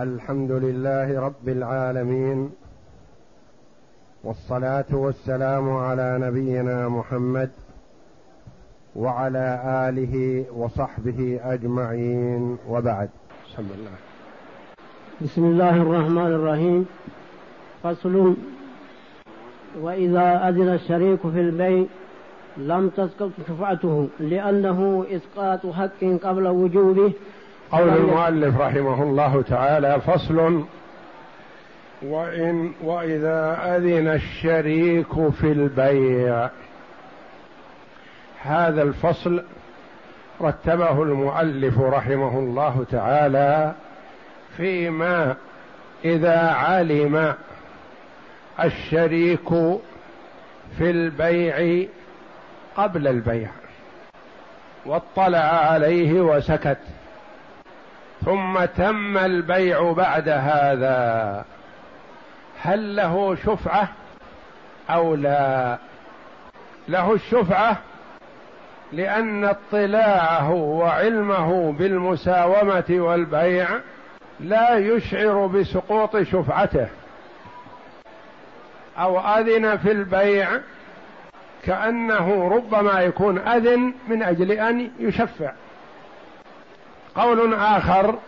الحمد لله رب العالمين والصلاة والسلام على نبينا محمد وعلى آله وصحبه أجمعين وبعد. بسم الله. بسم الله الرحمن الرحيم. فصل. وإذا أذن الشريك في البيع لم تسقط شفعته لأنه إسقاط حق قبل وجوبه قول المؤلف رحمه الله تعالى فصل وإن وإذا أذن الشريك في البيع. هذا الفصل رتبه المؤلف رحمه الله تعالى فيما إذا علم الشريك في البيع قبل البيع. واطلع عليه وسكت. ثم تم البيع بعد هذا. هل له شفعة أو لا؟ له الشفعة لأن اطلاعه وعلمه بالمساومة والبيع لا يشعر بسقوط شفعته. أو أذن في البيع كأنه ربما يكون أذن من أجل أن يشفع. قول آخر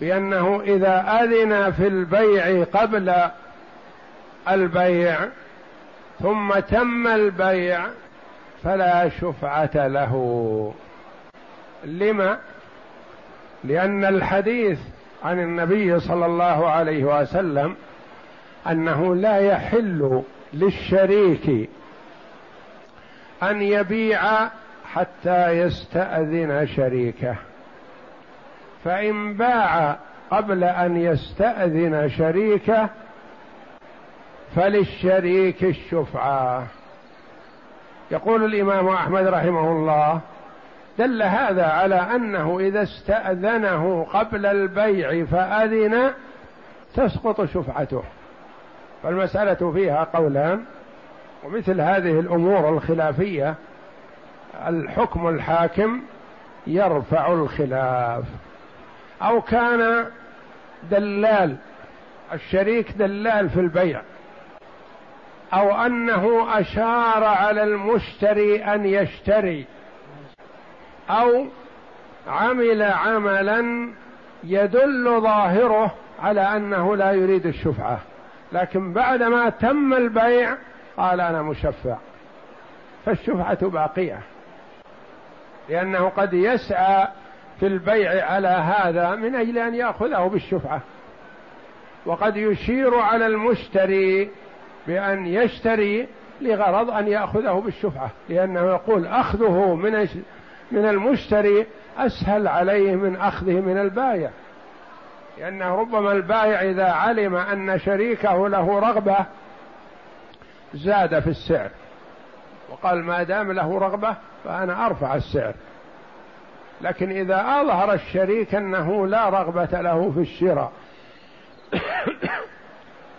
بأنه إذا أذن في البيع قبل البيع ثم تم البيع فلا شفعة له. لما؟ لأن الحديث عن النبي صلى الله عليه وسلم أنه لا يحل للشريك أن يبيع حتى يستأذن شريكه. فإن باع قبل أن يستأذن شريكه فللشريك الشفعة. يقول الإمام أحمد رحمه الله دل هذا على أنه إذا استأذنه قبل البيع فأذن تسقط شفعته. فالمسألة فيها قولان ومثل هذه الأمور الخلافية الحكم الحاكم يرفع الخلاف. أو كان دلال الشريك دلال في البيع. أو أنه أشار على المشتري أن يشتري. أو عمل عملا يدل ظاهره على أنه لا يريد الشفعة. لكن بعدما تم البيع قال أنا مشفع. فالشفعة باقية. لأنه قد يسعى في البيع على هذا من أجل أن يأخذه بالشفعة. وقد يشير على المشتري بأن يشتري لغرض أن يأخذه بالشفعة لأنه يقول أخذه من من المشتري أسهل عليه من أخذه من البائع لأنه ربما البائع إذا علم أن شريكه له رغبة زاد في السعر. وقال ما دام له رغبة فأنا أرفع السعر. لكن إذا أظهر الشريك أنه لا رغبة له في الشراء.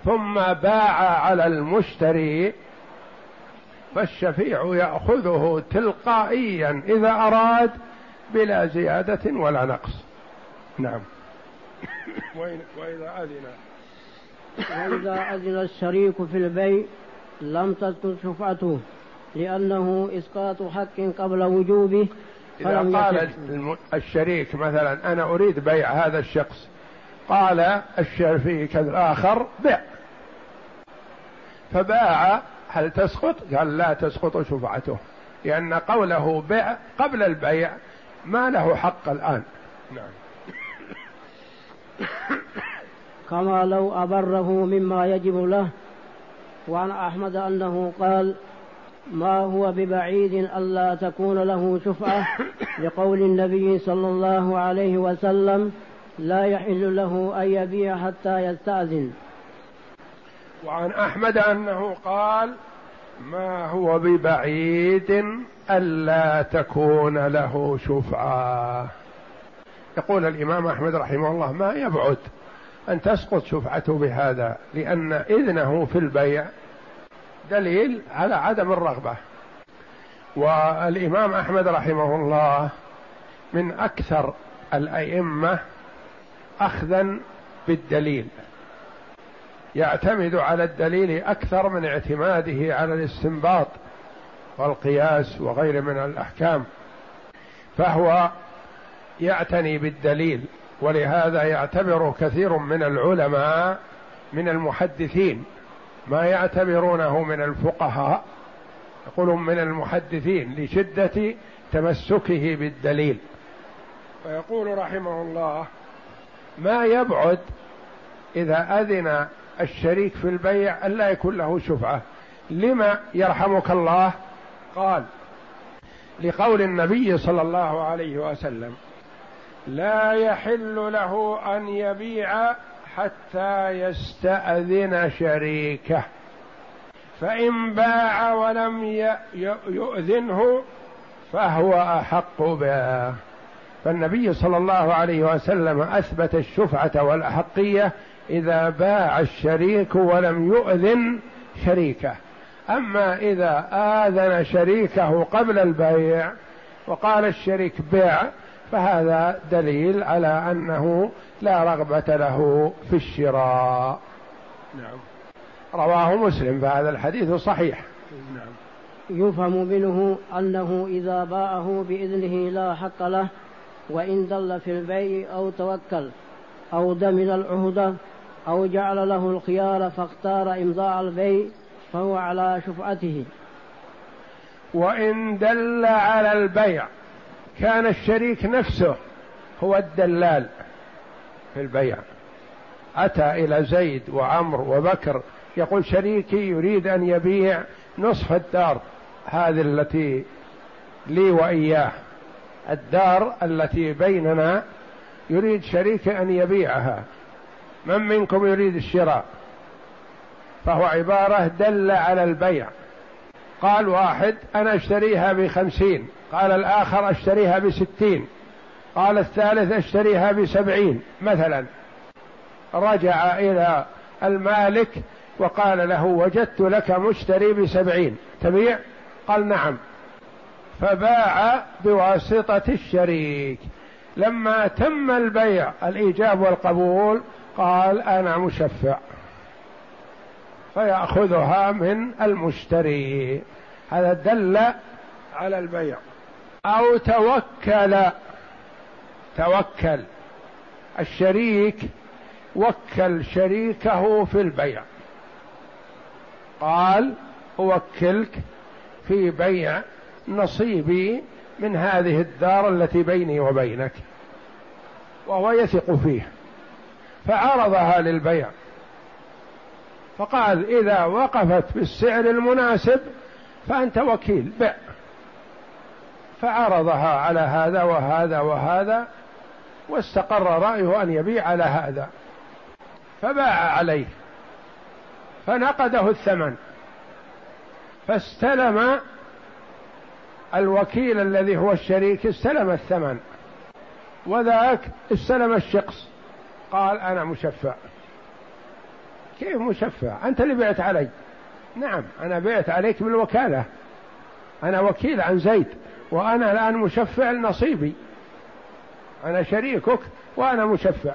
ثم باع على المشتري فالشفيع يأخذه تلقائيا إذا أراد بلا زيادة ولا نقص. نعم. وإذا أذن. وإذا أذن الشريك في البيع لم تسقط شفعته لأنه إسقاط حق قبل وجوبه إذا قال الشريك مثلا أنا أريد بيع هذا الشخص. قال الشريك الآخر بع فباع. هل تسقط؟ قال لا تسقط شفعته. لأن قوله بع قبل البيع ما له حق الآن. نعم. كما لو أبره مما يجب له وعن أحمد أنه قال ما هو ببعيد ألا تكون له شفعة لقول النبي صلى الله عليه وسلم لا يحل له أن يبيع حتى يستأذن. وعن أحمد أنه قال ما هو ببعيد ألا تكون له شفعة. يقول الإمام أحمد رحمه الله ما يبعد أن تسقط شفعته بهذا لأن إذنه في البيع دليل على عدم الرغبة. والإمام أحمد رحمه الله من أكثر الأئمة اخذا بالدليل. يعتمد على الدليل أكثر من اعتماده على الاستنباط والقياس وغير من الأحكام. فهو يعتني بالدليل ولهذا يعتبر كثير من العلماء من المحدثين. ما يعتبرونه من الفقهاء يقولون من المحدثين لشدة تمسكه بالدليل. فيقول رحمه الله ما يبعد إذا أذن الشريك في البيع الا يكون له شفعة. لما يرحمك الله؟ قال لقول النبي صلى الله عليه وسلم لا يحل له أن يبيع حتى يستأذن شريكه. فإن باع ولم يؤذنه فهو أحق به فالنبي صلى الله عليه وسلم أثبت الشفعة والأحقية إذا باع الشريك ولم يؤذن شريكه. أما إذا آذن شريكه قبل البيع وقال الشريك بيع فهذا دليل على أنه لا رغبة له في الشراء. نعم. رواه مسلم فهذا الحديث صحيح. نعم. يفهم منه أنه إذا باعه بإذنه لا حق له وإن دل في البيع أو توكل أو دمن العهده أو جعل له الخيار فاختار إمضاء البيع فهو على شفعته. وإن دل على البيع كان الشريك نفسه هو الدلال. في البيع. أتى إلى زيد وعمر وبكر يقول شريكي يريد أن يبيع نصف الدار هذه التي لي وإياه. الدار التي بيننا يريد شريك أن يبيعها. من منكم يريد الشراء؟ فهو عبارة دل على البيع. قال واحد أنا أشتريها بخمسين قال الآخر أشتريها بستين. قال الثالث أشتريها بسبعين مثلا. رجع إلى المالك وقال له وجدت لك مشتري بسبعين. تبيع؟ قال نعم. فباع بواسطة الشريك. لما تم البيع الإيجاب والقبول قال أنا مشفع. فيأخذها من المشتري. هذا دل على البيع. أو توكل توكل. الشريك وكل شريكه في البيع. قال أوكلك في بيع نصيبي من هذه الدار التي بيني وبينك. وهو يثق فيه. فعرضها للبيع. فقال إذا وقفت بالسعر المناسب فأنت وكيل بع. فعرضها على هذا وهذا وهذا واستقر رأيه أن يبيع على هذا. فباع عليه. فنقده الثمن. فاستلم الوكيل الذي هو الشريك استلم الثمن. وذاك استلم الشخص قال أنا مشفع. كيف مشفع؟ أنت اللي بعت علي. نعم أنا بعت عليك بالوكالة. أنا وكيل عن زيد وأنا الآن مشفع نصيبي أنا شريكك وأنا مشفع.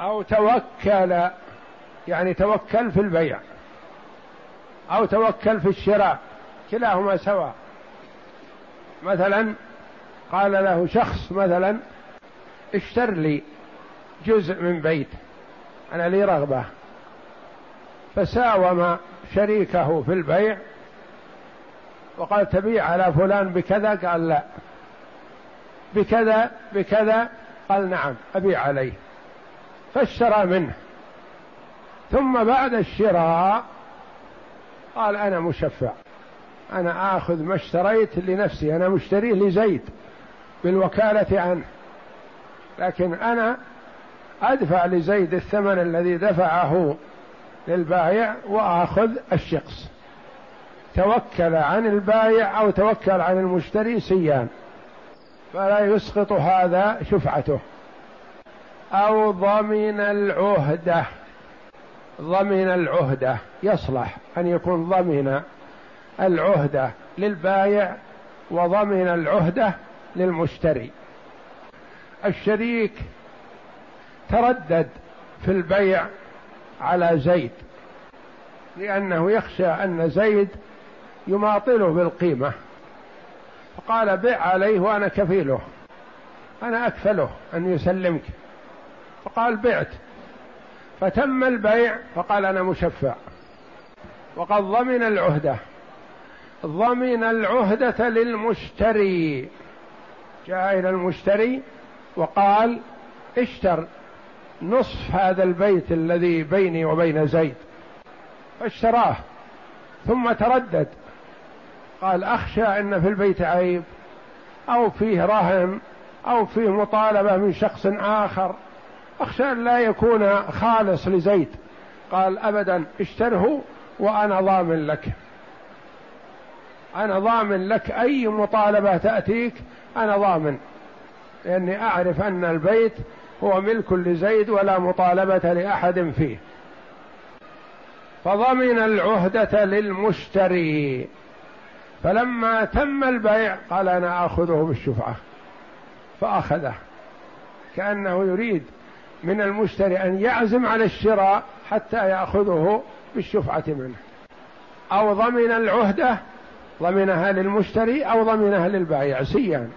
أو توكل يعني توكل في البيع. أو توكل في الشراء كلاهما سواء. مثلا قال له شخص مثلا اشتر لي جزء من بيت أنا لي رغبة. فساوم شريكه في البيع وقال تبيع على فلان بكذا؟ قال لا. بكذا بكذا. قال نعم أبيع عليه. فاشترى منه. ثم بعد الشراء قال أنا مشفع. أنا آخذ ما اشتريت لنفسي. أنا مشتريه لزيد بالوكالة عنه. لكن أنا أدفع لزيد الثمن الذي دفعه للبائع وآخذ الشخص توكل عن البائع أو توكل عن المشتري سيان. فلا يسقط هذا شفعته. أو ضمن العهدة. ضمن العهدة. يصلح أن يكون ضمن العهدة للبائع وضمن العهدة للمشتري. الشريك تردد في البيع على زيد لأنه يخشى أن زيد يماطله بالقيمة. فقال بع عليه وأنا كفيله. أنا أكفله أن يسلمك. فقال بعت. فتم البيع فقال أنا مشفع. وقد ضمن العهدة. ضمن العهدة للمشتري. جاء إلى المشتري وقال اشتر نصف هذا البيت الذي بيني وبين زيد. فاشتراه. ثم تردد. قال أخشى أن في البيت عيب أو فيه رهن أو فيه مطالبة من شخص آخر. أخشى أن لا يكون خالص لزيد. قال ابدا اشتره وأنا ضامن لك. أنا ضامن لك أي مطالبة تأتيك أنا ضامن. لأني أعرف أن البيت هو ملك لزيد ولا مطالبة لأحد فيه. فضمن العهدة للمشتري. فلما تم البيع قال أنا آخذه بالشفعة فأخذه. كأنه يريد من المشتري أن يعزم على الشراء حتى يأخذه بالشفعة منه. أو ضمن العهده ضمنها للمشتري أو ضمنها للبائع سيان.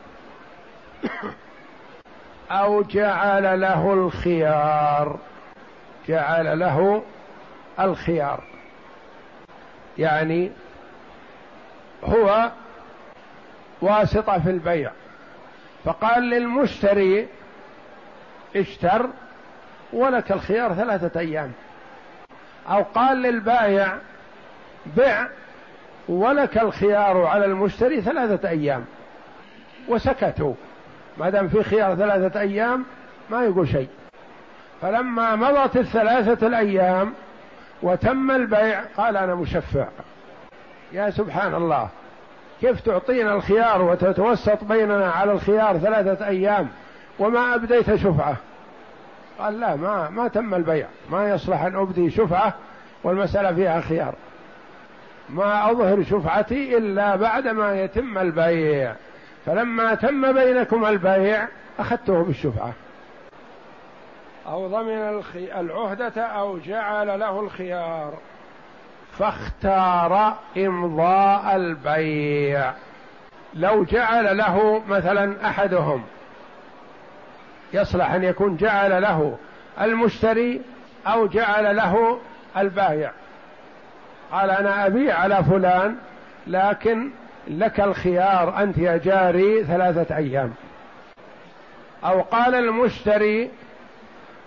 أو جعل له الخيار جعل له الخيار. يعني هو واسطة في البيع. فقال للمشتري اشتر ولك الخيار ثلاثة أيام. أو قال للبائع بع ولك الخيار على المشتري ثلاثة أيام. وسكتوا. ما دام في خيار ثلاثة أيام ما يقول شيء. فلما مضت الثلاثة الأيام وتم البيع قال أنا مشفع. يا سبحان الله. كيف تعطينا الخيار وتتوسط بيننا على الخيار ثلاثة أيام وما أبديت شفعة؟ قال لا ما ما تم البيع. ما يصلح أن أبدي شفعة والمسألة فيها خيار. ما أظهر شفعتي إلا بعد ما يتم البيع. فلما تم بينكم البيع أخذته بالشفعة. أو ضمن العهدة أو جعل له الخيار. فاختار إمضاء البيع. لو جعل له مثلا أحدهم يصلح أن يكون جعل له المشتري أو جعل له البائع قال أنا أبيع على فلان لكن لك الخيار أنت يا جاري ثلاثة أيام. أو قال المشتري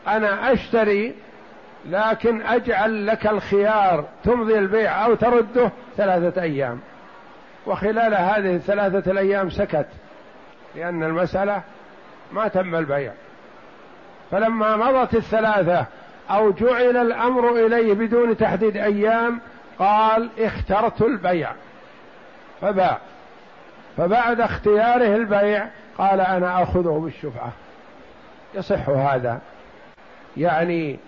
أنا أشتري لكن أجعل لك الخيار تمضي البيع أو ترده ثلاثة أيام. وخلال هذه الثلاثة الأيام سكت لأن المسألة ما تم البيع. فلما مضت الثلاثة أو جعل الأمر إليه بدون تحديد أيام قال اخترت البيع. فباع. فبعد اختياره البيع قال أنا أخذه بالشفعة. يصح هذا. يعني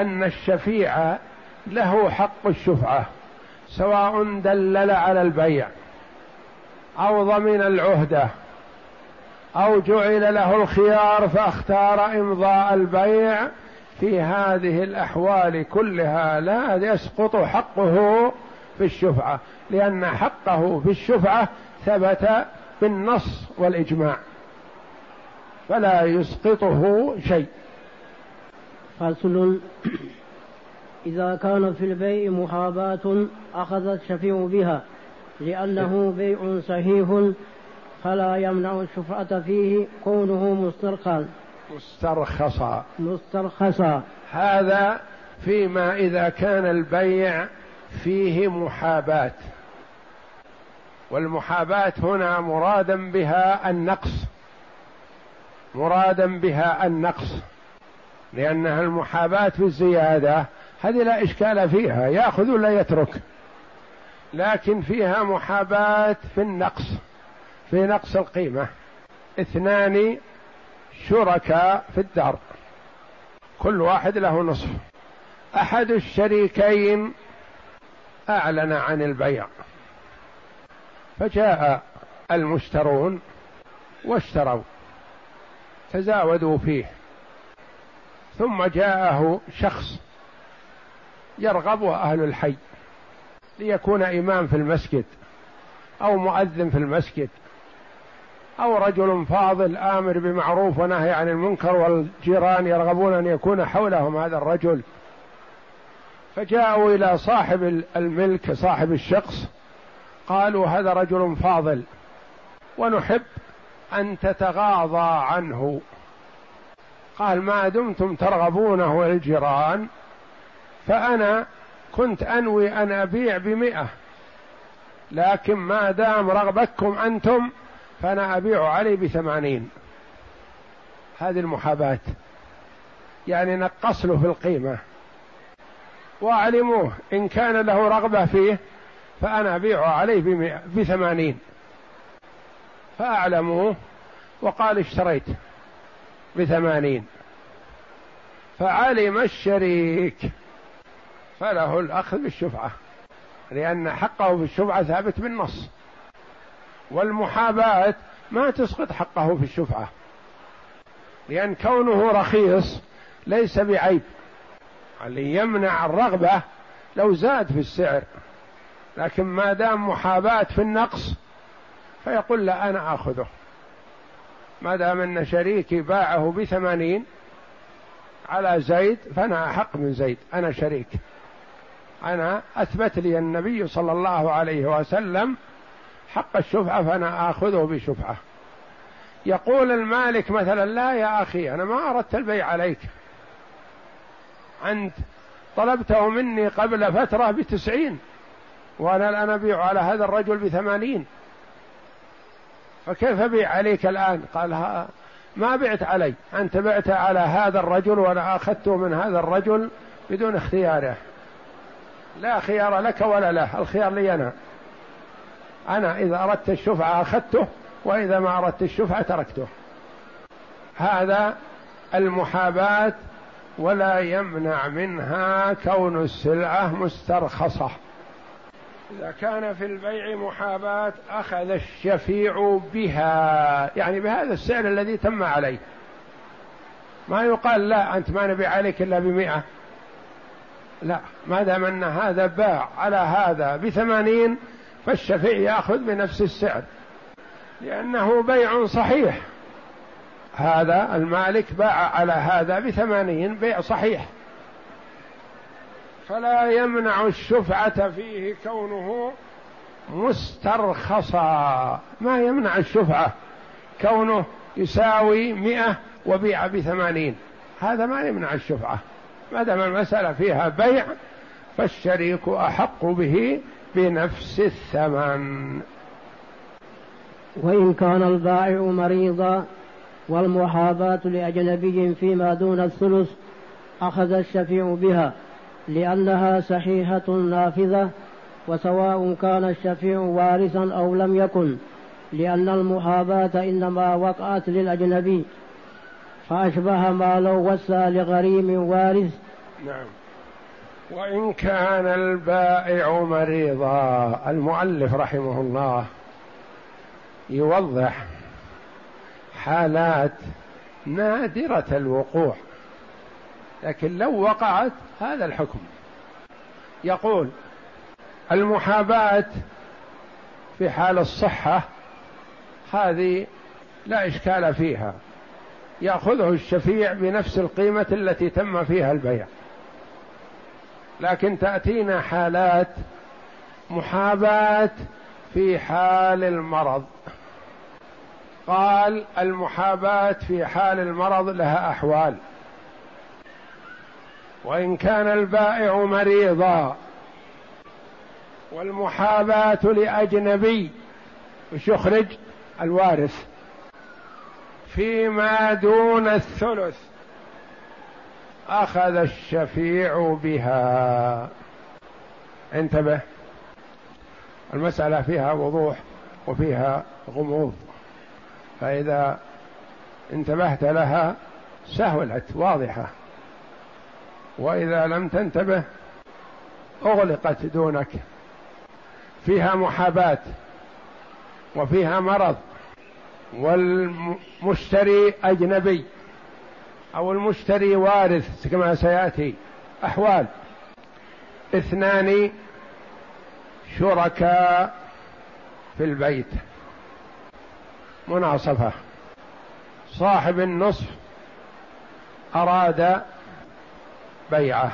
أن الشفيع له حق الشفعة سواء دلل على البيع أو ضمن العهدة أو جعل له الخيار فأختار إمضاء البيع في هذه الأحوال كلها لا يسقط حقه في الشفعة لأن حقه في الشفعة ثبت بالنص والإجماع فلا يسقطه شيء. فصل إذا كان في البيع محاباة أخذ الشفيع بها لأنه بيع صحيح فلا يمنع الشفعة فيه كونه مسترخصا. مسترخصا. مسترخصا. هذا فيما إذا كان البيع فيه محاباة. والمحاباة هنا مرادا بها النقص. مرادا بها النقص. لأنها المحاباة في الزيادة هذه لا إشكال فيها يأخذ ولا يترك. لكن فيها محاباة في النقص في نقص القيمة. اثنان شركاء في الدار كل واحد له نصف. أحد الشريكين أعلن عن البيع. فجاء المشترون واشتروا تزاودوا فيه. ثم جاءه شخص يرغبه أهل الحي ليكون إمام في المسجد أو مؤذن في المسجد أو رجل فاضل آمر بمعروف ونهي عن المنكر والجيران يرغبون أن يكون حولهم هذا الرجل. فجاءوا إلى صاحب الملك صاحب الشخص قالوا هذا رجل فاضل ونحب أن تتغاضى عنه. قال ما دمتم ترغبونه الجيران فأنا كنت أنوي أن أبيع بمئة لكن ما دام رغبتكم أنتم فأنا أبيع عليه بثمانين. هذه المحاباة. يعني نقص له في القيمة. وأعلموه إن كان له رغبة فيه فأنا أبيع عليه بثمانين. فأعلموه وقال اشتريت. بثمانين. فعلم الشريك فله الأخذ بالشفعة لأن حقه في الشفعة ثابت بالنص. والمحاباة ما تسقط حقه في الشفعة لأن كونه رخيص ليس بعيب. اللي يمنع الرغبة لو زاد في السعر لكن ما دام محاباة في النقص فيقول لا أنا آخذه. ما دام أن شريكي باعه بثمانين على زيد فأنا أحق من زيد أنا شريك. أنا أثبت لي النبي صلى الله عليه وسلم حق الشفعة فأنا آخذه بشفعة. يقول المالك مثلا لا يا أخي أنا ما أردت البيع عليك. أنت طلبته مني قبل فترة بتسعين وأنا الآن أبيع على هذا الرجل بثمانين. فكيف أبيع عليك الآن؟ قال ما بعت علي. أنت بعت على هذا الرجل وأنا أخذته من هذا الرجل بدون اختياره. لا خيار لك ولا له. الخيار لي أنا. أنا إذا أردت الشفعة أخذته وإذا ما أردت الشفعة تركته. هذا المحاباة ولا يمنع منها كون السلعة مسترخصة. إذا كان في البيع محاباة أخذ الشفيع بها. يعني بهذا السعر الذي تم عليه. ما يقال لا أنت ما نبي عليك إلا بمئة. لا ما دام أن هذا باع على هذا بثمانين فالشفيع يأخذ بنفس السعر. لأنه بيع صحيح. هذا المالك باع على هذا بثمانين بيع صحيح. فلا يمنع الشفعة فيه كونه مسترخصا. ما يمنع الشفعة كونه يساوي مئة وبيع بثمانين. هذا ما يمنع الشفعة. ما دام المسألة فيها بيع فالشريك أحق به بنفس الثمن. وإن كان البائع مريضا والمحاباة لأجنبي فيما دون الثلث أخذ الشفيع بها. لأنها صحيحة نافذة وسواء كان الشفيع وارثا أو لم يكن لأن المحاباة إنما وقعت للأجنبي. فأشبه ما لو وسى لغريم وارث. نعم. وإن كان البائع مريضا المؤلف رحمه الله يوضح حالات نادرة الوقوع. لكن لو وقعت هذا الحكم. يقول المحاباة في حال الصحة هذه لا إشكال فيها. يأخذه الشفيع بنفس القيمة التي تم فيها البيع. لكن تأتينا حالات محاباة في حال المرض. قال المحاباة في حال المرض لها أحوال. وإن كان البائع مريضا. والمحاباة لأجنبي. وش يخرج؟ الوارث. فيما دون الثلث. أخذ الشفيع بها. انتبه. المسألة فيها وضوح وفيها غموض. فإذا انتبهت لها سهلت واضحة. وإذا لم تنتبه أغلقت دونك. فيها محاباة وفيها مرض والمشتري أجنبي أو المشتري وارث كما سيأتي. أحوال اثنان شركاء في البيت. مناصفة صاحب النصف أراد بيعة.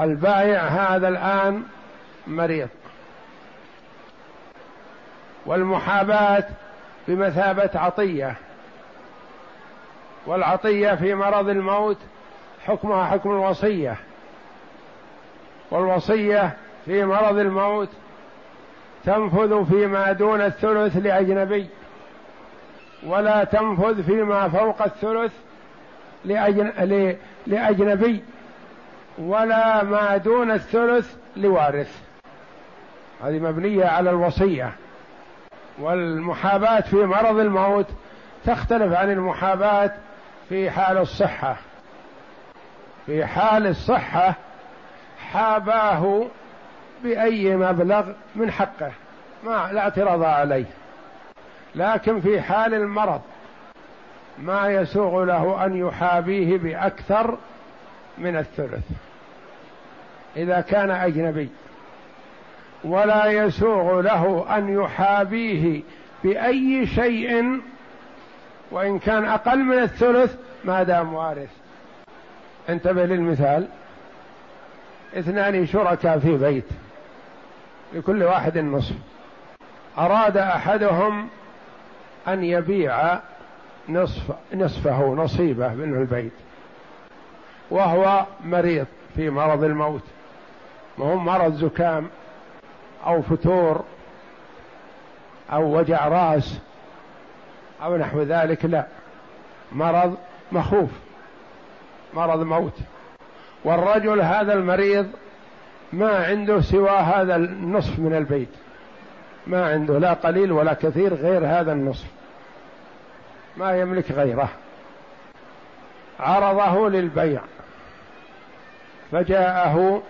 البائع هذا الآن مريض. والمحاباة بمثابة عطية. والعطية في مرض الموت حكمها حكم الوصية. والوصية في مرض الموت تنفذ فيما دون الثلث لأجنبي ولا تنفذ فيما فوق الثلث لأجن... لأجنبي ولا ما دون الثلث لوارث. هذه مبنية على الوصية. والمحاباة في مرض الموت تختلف عن المحاباة في حال الصحة. في حال الصحة حاباه بأي مبلغ من حقه ما لا اعتراض عليه. لكن في حال المرض ما يسوغ له أن يحابيه بأكثر من الثلث. إذا كان أجنبي. ولا يسوغ له أن يحابيه بأي شيء وإن كان أقل من الثلث ما دام وارث. انتبه للمثال. اثنان شركاء في بيت لكل واحد نصف. أراد أحدهم أن يبيع نصف نصفه نصيبه من البيت. وهو مريض في مرض الموت. هو مرض زكام أو فتور أو وجع رأس أو نحو ذلك لا. مرض مخوف مرض موت. والرجل هذا المريض ما عنده سوى هذا النصف من البيت. ما عنده لا قليل ولا كثير غير هذا النصف. ما يملك غيره. عرضه للبيع. فجاءه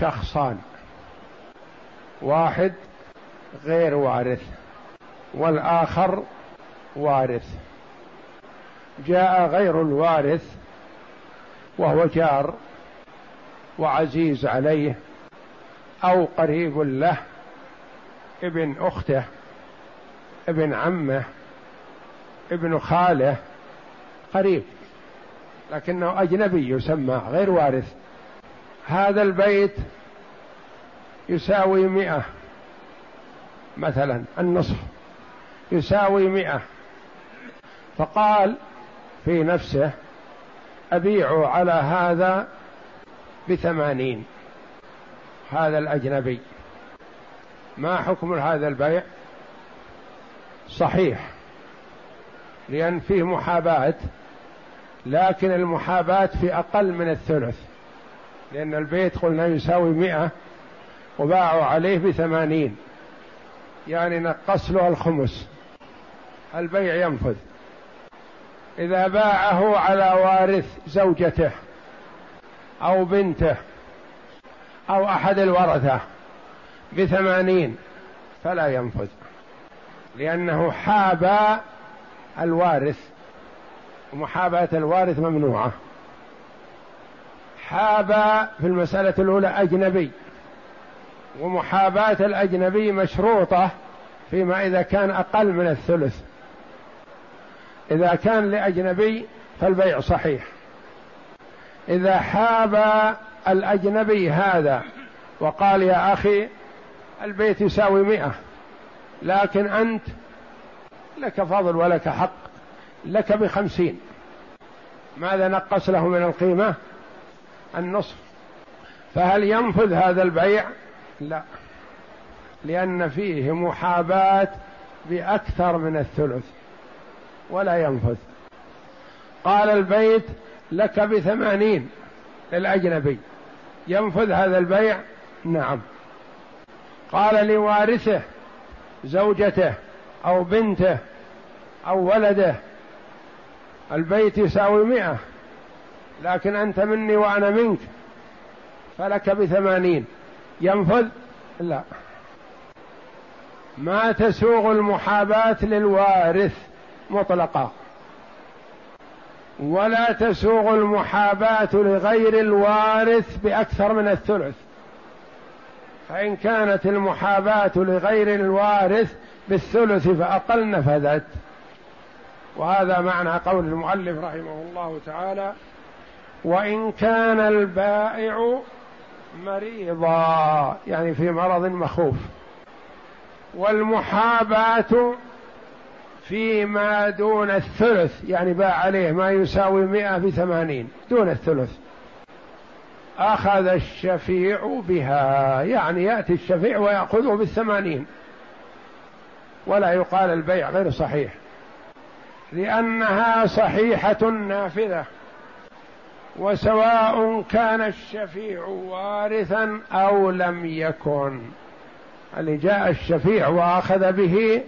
شخصان. واحد غير وارث والآخر وارث. جاء غير الوارث وهو جار وعزيز عليه أو قريب له ابن أخته ابن عمه ابن خاله قريب لكنه أجنبي يسمى غير وارث. هذا البيت يساوي مئة مثلا النصف يساوي مئة. فقال في نفسه أبيع على هذا بثمانين هذا الأجنبي. ما حكم هذا البيع؟ صحيح. لأن فيه محاباة لكن المحاباة في أقل من الثلث لأن البيت قلنا يساوي مئة وباعوا عليه بثمانين يعني نقص له الخمس البيع ينفذ. إذا باعه على وارث زوجته أو بنته أو أحد الورثة بثمانين فلا ينفذ لأنه حاب الوارث. ومحاباة الوارث ممنوعة. حاب في المسألة الأولى أجنبي. ومحاباة الأجنبي مشروطة فيما إذا كان أقل من الثلث. إذا كان لأجنبي فالبيع صحيح. إذا حاب الأجنبي هذا وقال يا أخي البيت يساوي مئة لكن أنت لك فضل ولك حق لك بخمسين. ماذا نقص له من القيمة؟ النصف. فهل ينفذ هذا البيع؟ لا لأن فيه محاباة بأكثر من الثلث ولا ينفذ. قال البيت لك بثمانين للأجنبي. ينفذ هذا البيع؟ نعم. قال لوارثه زوجته أو بنته أو ولده. البيت يساوي مئة لكن أنت مني وأنا منك فلك بثمانين. ينفذ؟ لا. ما تسوغ المحاباة للوارث مطلقا. ولا تسوغ المحاباة لغير الوارث بأكثر من الثلث. فإن كانت المحاباة لغير الوارث بالثلث فأقل نفذت وهذا معنى قول المؤلف رحمه الله تعالى وإن كان البائع مريضا يعني في مرض مخوف. والمحاباة فيما دون الثلث يعني باع عليه ما يساوي مئة بثمانين دون الثلث. أخذ الشفيع بها. يعني يأتي الشفيع ويأخذه بالثمانين. ولا يقال البيع غير صحيح. لأنها صحيحة نافذة. وسواء كان الشفيع وارثا أو لم يكن. اللي جاء الشفيع وأخذ به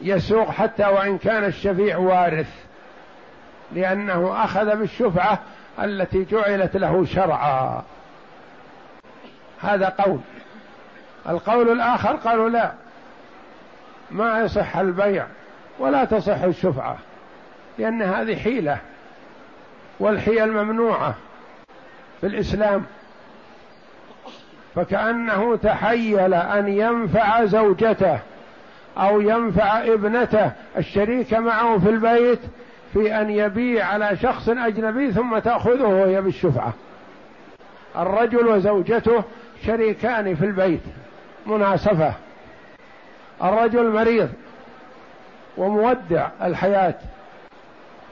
يسوق حتى وإن كان الشفيع وارث. لأنه أخذ بالشفعة التي جعلت له شرعا. هذا قول. القول الآخر قالوا لا ما يصح البيع ولا تصح الشفعة لأن هذه حيلة والحيل ممنوعة في الإسلام. فكأنه تحيل أن ينفع زوجته أو ينفع ابنته الشريك معه في البيت في أن يبيع على شخص أجنبي ثم تأخذه وهي بالشفعة. الرجل وزوجته شريكان في البيت مناسفة الرجل مريض ومودع الحياة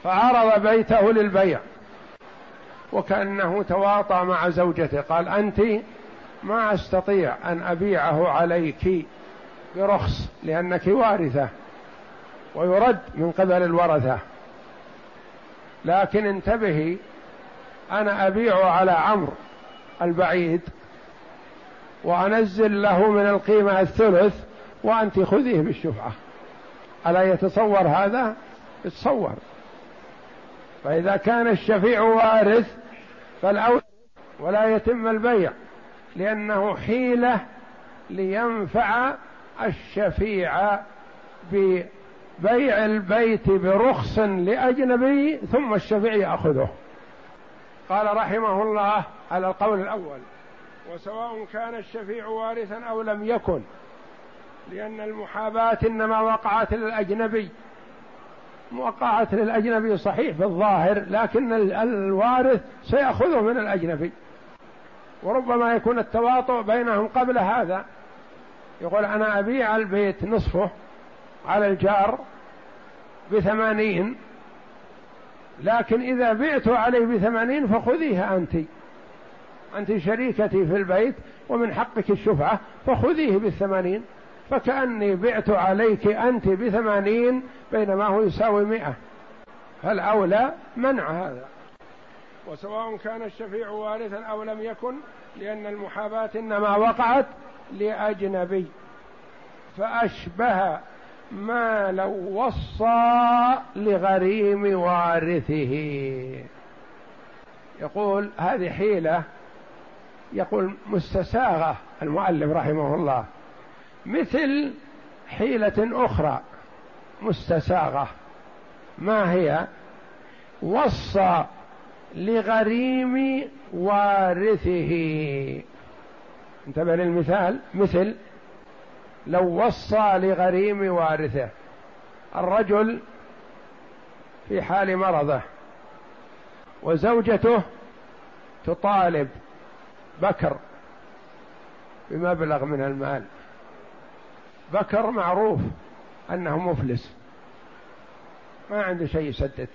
فعرض بيته للبيع. وكأنه تواطى مع زوجته قال أنت ما أستطيع أن أبيعه عليك برخص لأنك وارثة ويرد من قبل الورثة. لكن انتبهي أنا أبيع على عمرو البعيد وأنزل له من القيمة الثلث وأنت خذيه بالشفعة ألا يتصور هذا؟ يتصور فإذا كان الشفيع وارث فالأول ولا يتم البيع لأنه حيلة لينفع الشفيع ببيع البيت برخص لأجنبي ثم الشفيع يأخذه. قال رحمه الله على القول الأول وسواء كان الشفيع وارثا أو لم يكن لأن المحاباة إنما وقعت للأجنبي. وقعت للأجنبي صحيح في الظاهر لكن الوارث سيأخذه من الأجنبي. وربما يكون التواطؤ بينهم قبل هذا. يقول أنا أبيع البيت نصفه على الجار بثمانين لكن إذا بعت عليه بثمانين فخذيها أنت. أنت شريكتي في البيت ومن حقك الشفعة فخذيه بالثمانين. فكأني بعت عليك أنت بثمانين بينما هو يساوي مئة. فالأولى منع هذا؟ وسواء كان الشفيع وارثا أو لم يكن لأن المحاباة إنما وقعت لأجنبي. فأشبه ما لو وصى لغريم وارثه. يقول هذه حيلة يقول مستساغة المؤلف رحمه الله. مثل حيلة أخرى مستساغة. ما هي؟ وصى لغريم وارثه. انتبه للمثال مثل لو وصى لغريم وارثه. الرجل في حال مرضه. وزوجته تطالب بكر بمبلغ من المال. بكر معروف أنه مفلس. ما عنده شيء يسدد.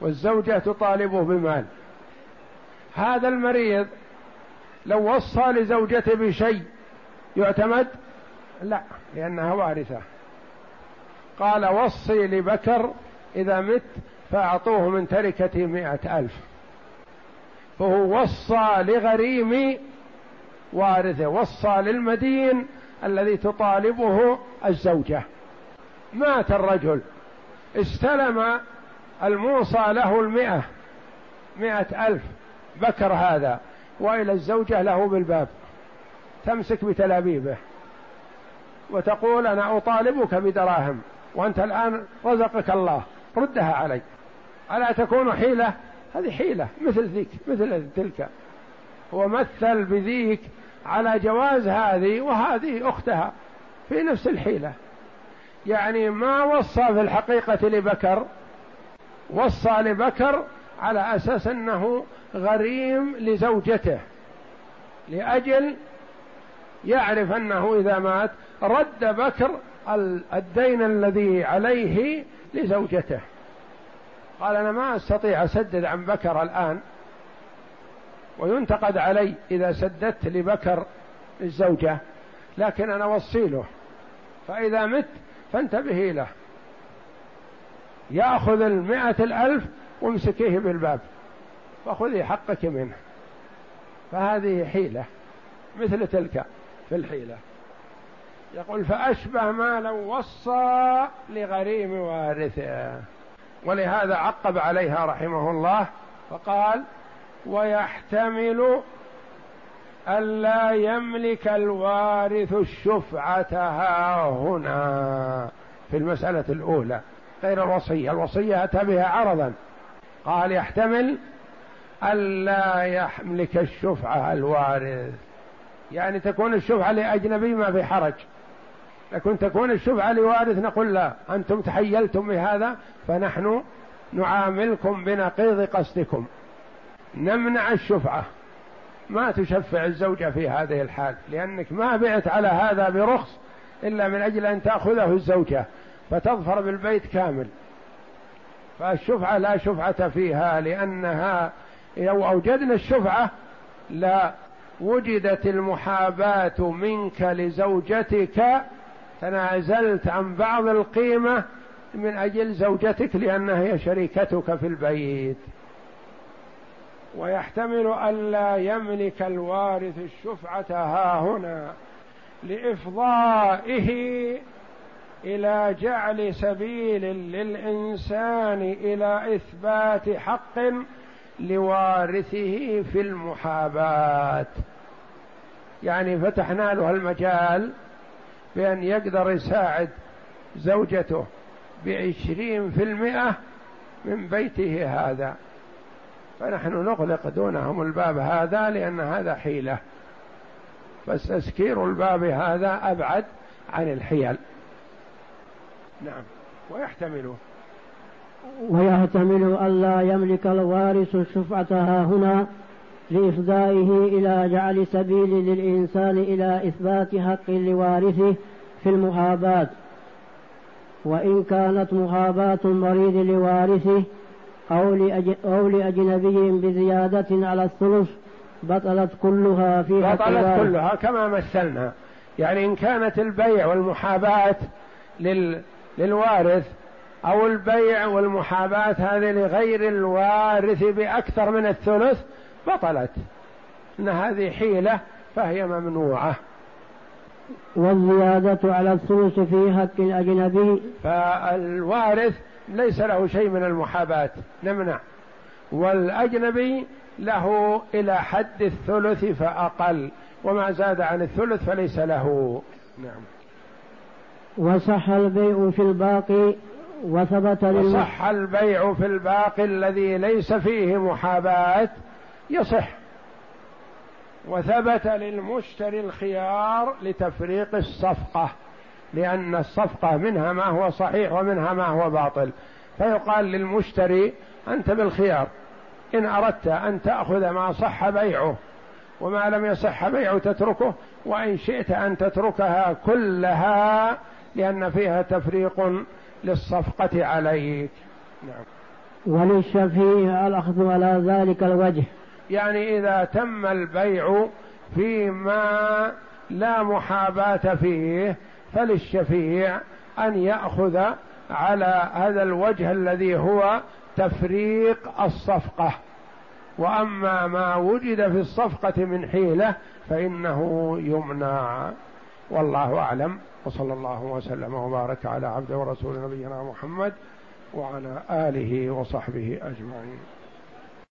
والزوجة تطالبه بمال. هذا المريض لو وصى لزوجته بشيء يعتمد لا لأنها وارثة. قال وصي لبكر إذا مت فأعطوه من تركتي مئة ألف. فهو وصى لغريم وارثه وصى للمدين الذي تطالبه الزوجة. مات الرجل استلم الموصى له المئة مئة ألف بكر هذا وإلى الزوجة له بالباب. تمسك بتلابيبه. وتقول أنا أطالبك بدراهم وأنت الآن رزقك الله ردها علي. ألا تكون حيلة؟ هذه حيلة مثل ذيك مثل تلك. هو مثل بذيك على جواز هذه وهذه أختها في نفس الحيلة. يعني ما وصى في الحقيقة لبكر وصى لبكر على أساس أنه غريم لزوجته لأجل يعرف أنه إذا مات رد بكر الدين الذي عليه لزوجته. قال أنا ما أستطيع أسدد عن بكر الآن وينتقد علي إذا سددت لبكر الزوجة لكن أنا وصيله فإذا مت فانتبهي له. يأخذ المئة الألف وامسكيه بالباب فخذي حقك منه. فهذه حيلة مثل تلك في الحيلة. يقول فأشبه ما لو وصى لغريم وارثه. ولهذا عقب عليها رحمه الله فقال ويحتمل ألا يملك الوارث الشفعة ها هنا في المسألة الأولى غير الوصية. الوصية أتى بها عرضا. قال يحتمل ألا يملك الشفعة الوارث. يعني تكون الشفعة لأجنبي ما في حرج. لكن تكون الشفعة لوارث نقول لا. أنتم تحيلتم بهذا فنحن نعاملكم بنقيض قصدكم. نمنع الشفعة ما تشفع الزوجة في هذه الحال لأنك ما بعت على هذا برخص إلا من أجل أن تأخذه الزوجة فتظفر بالبيت كامل. فالشفعة لا شفعة فيها لأنها لو أوجدنا الشفعة لا وجدت المحاباة منك لزوجتك تنازلت عن بعض القيمة من أجل زوجتك لأنها هي شريكتك في البيت. ويحتمل ألا يملك الوارث الشفعة ها هنا لإفضائه إلى جعل سبيل للإنسان إلى إثبات حق لوارثه في المحاباة. يعني فتحنا له المجال بأن يقدر يساعد زوجته بعشرين في المئة من بيته هذا. فنحن نغلق دونهم الباب هذا لأن هذا حيلة. فاستسكير الباب هذا أبعد عن الحيل. نعم. ويحتمل. ويحتمل ألا يملك الوارث الشفعة ها هنا لإفضائه إلى جعل سبيل للإنسان إلى إثبات حق لوارثه في المحاباة. وإن كانت محاباة المريض لوارثه أو, لأج... أو لأجنبي بزيادة على الثلث بطلت كلها في حق بطلت كلها كما مثلنا يعني إن كانت البيع والمحاباة لل... للوارث أو البيع والمحاباة هذه لغير الوارث بأكثر من الثلث بطلت. إن هذه حيلة فهي ممنوعة. والزيادة على الثلث في حق الأجنبي فالوارث ليس له شيء من المحاباة. نمنع. والأجنبي له إلى حد الثلث فأقل. وما زاد عن الثلث فليس له. نعم. وصح البيع في الباقي وثبت وصح البيع في الباقي الذي ليس فيه محاباة. يصح. وثبت للمشتري الخيار لتفريق الصفقة لأن الصفقة منها ما هو صحيح ومنها ما هو باطل. فيقال للمشتري أنت بالخيار إن أردت أن تأخذ ما صح بيعه وما لم يصح بيعه تتركه وإن شئت أن تتركها كلها لأن فيها تفريق للصفقة عليك. نعم. وللشفيع الأخذ على ذلك الوجه. يعني إذا تم البيع فيما لا محاباة فيه فللشفيع أن يأخذ على هذا الوجه الذي هو تفريق الصفقة. وأما ما وجد في الصفقة من حيلة فإنه يمنع. والله أعلم. وصلى الله وسلم وبارك على عبد ورسول نبينا محمد وعلى آله وصحبه أجمعين.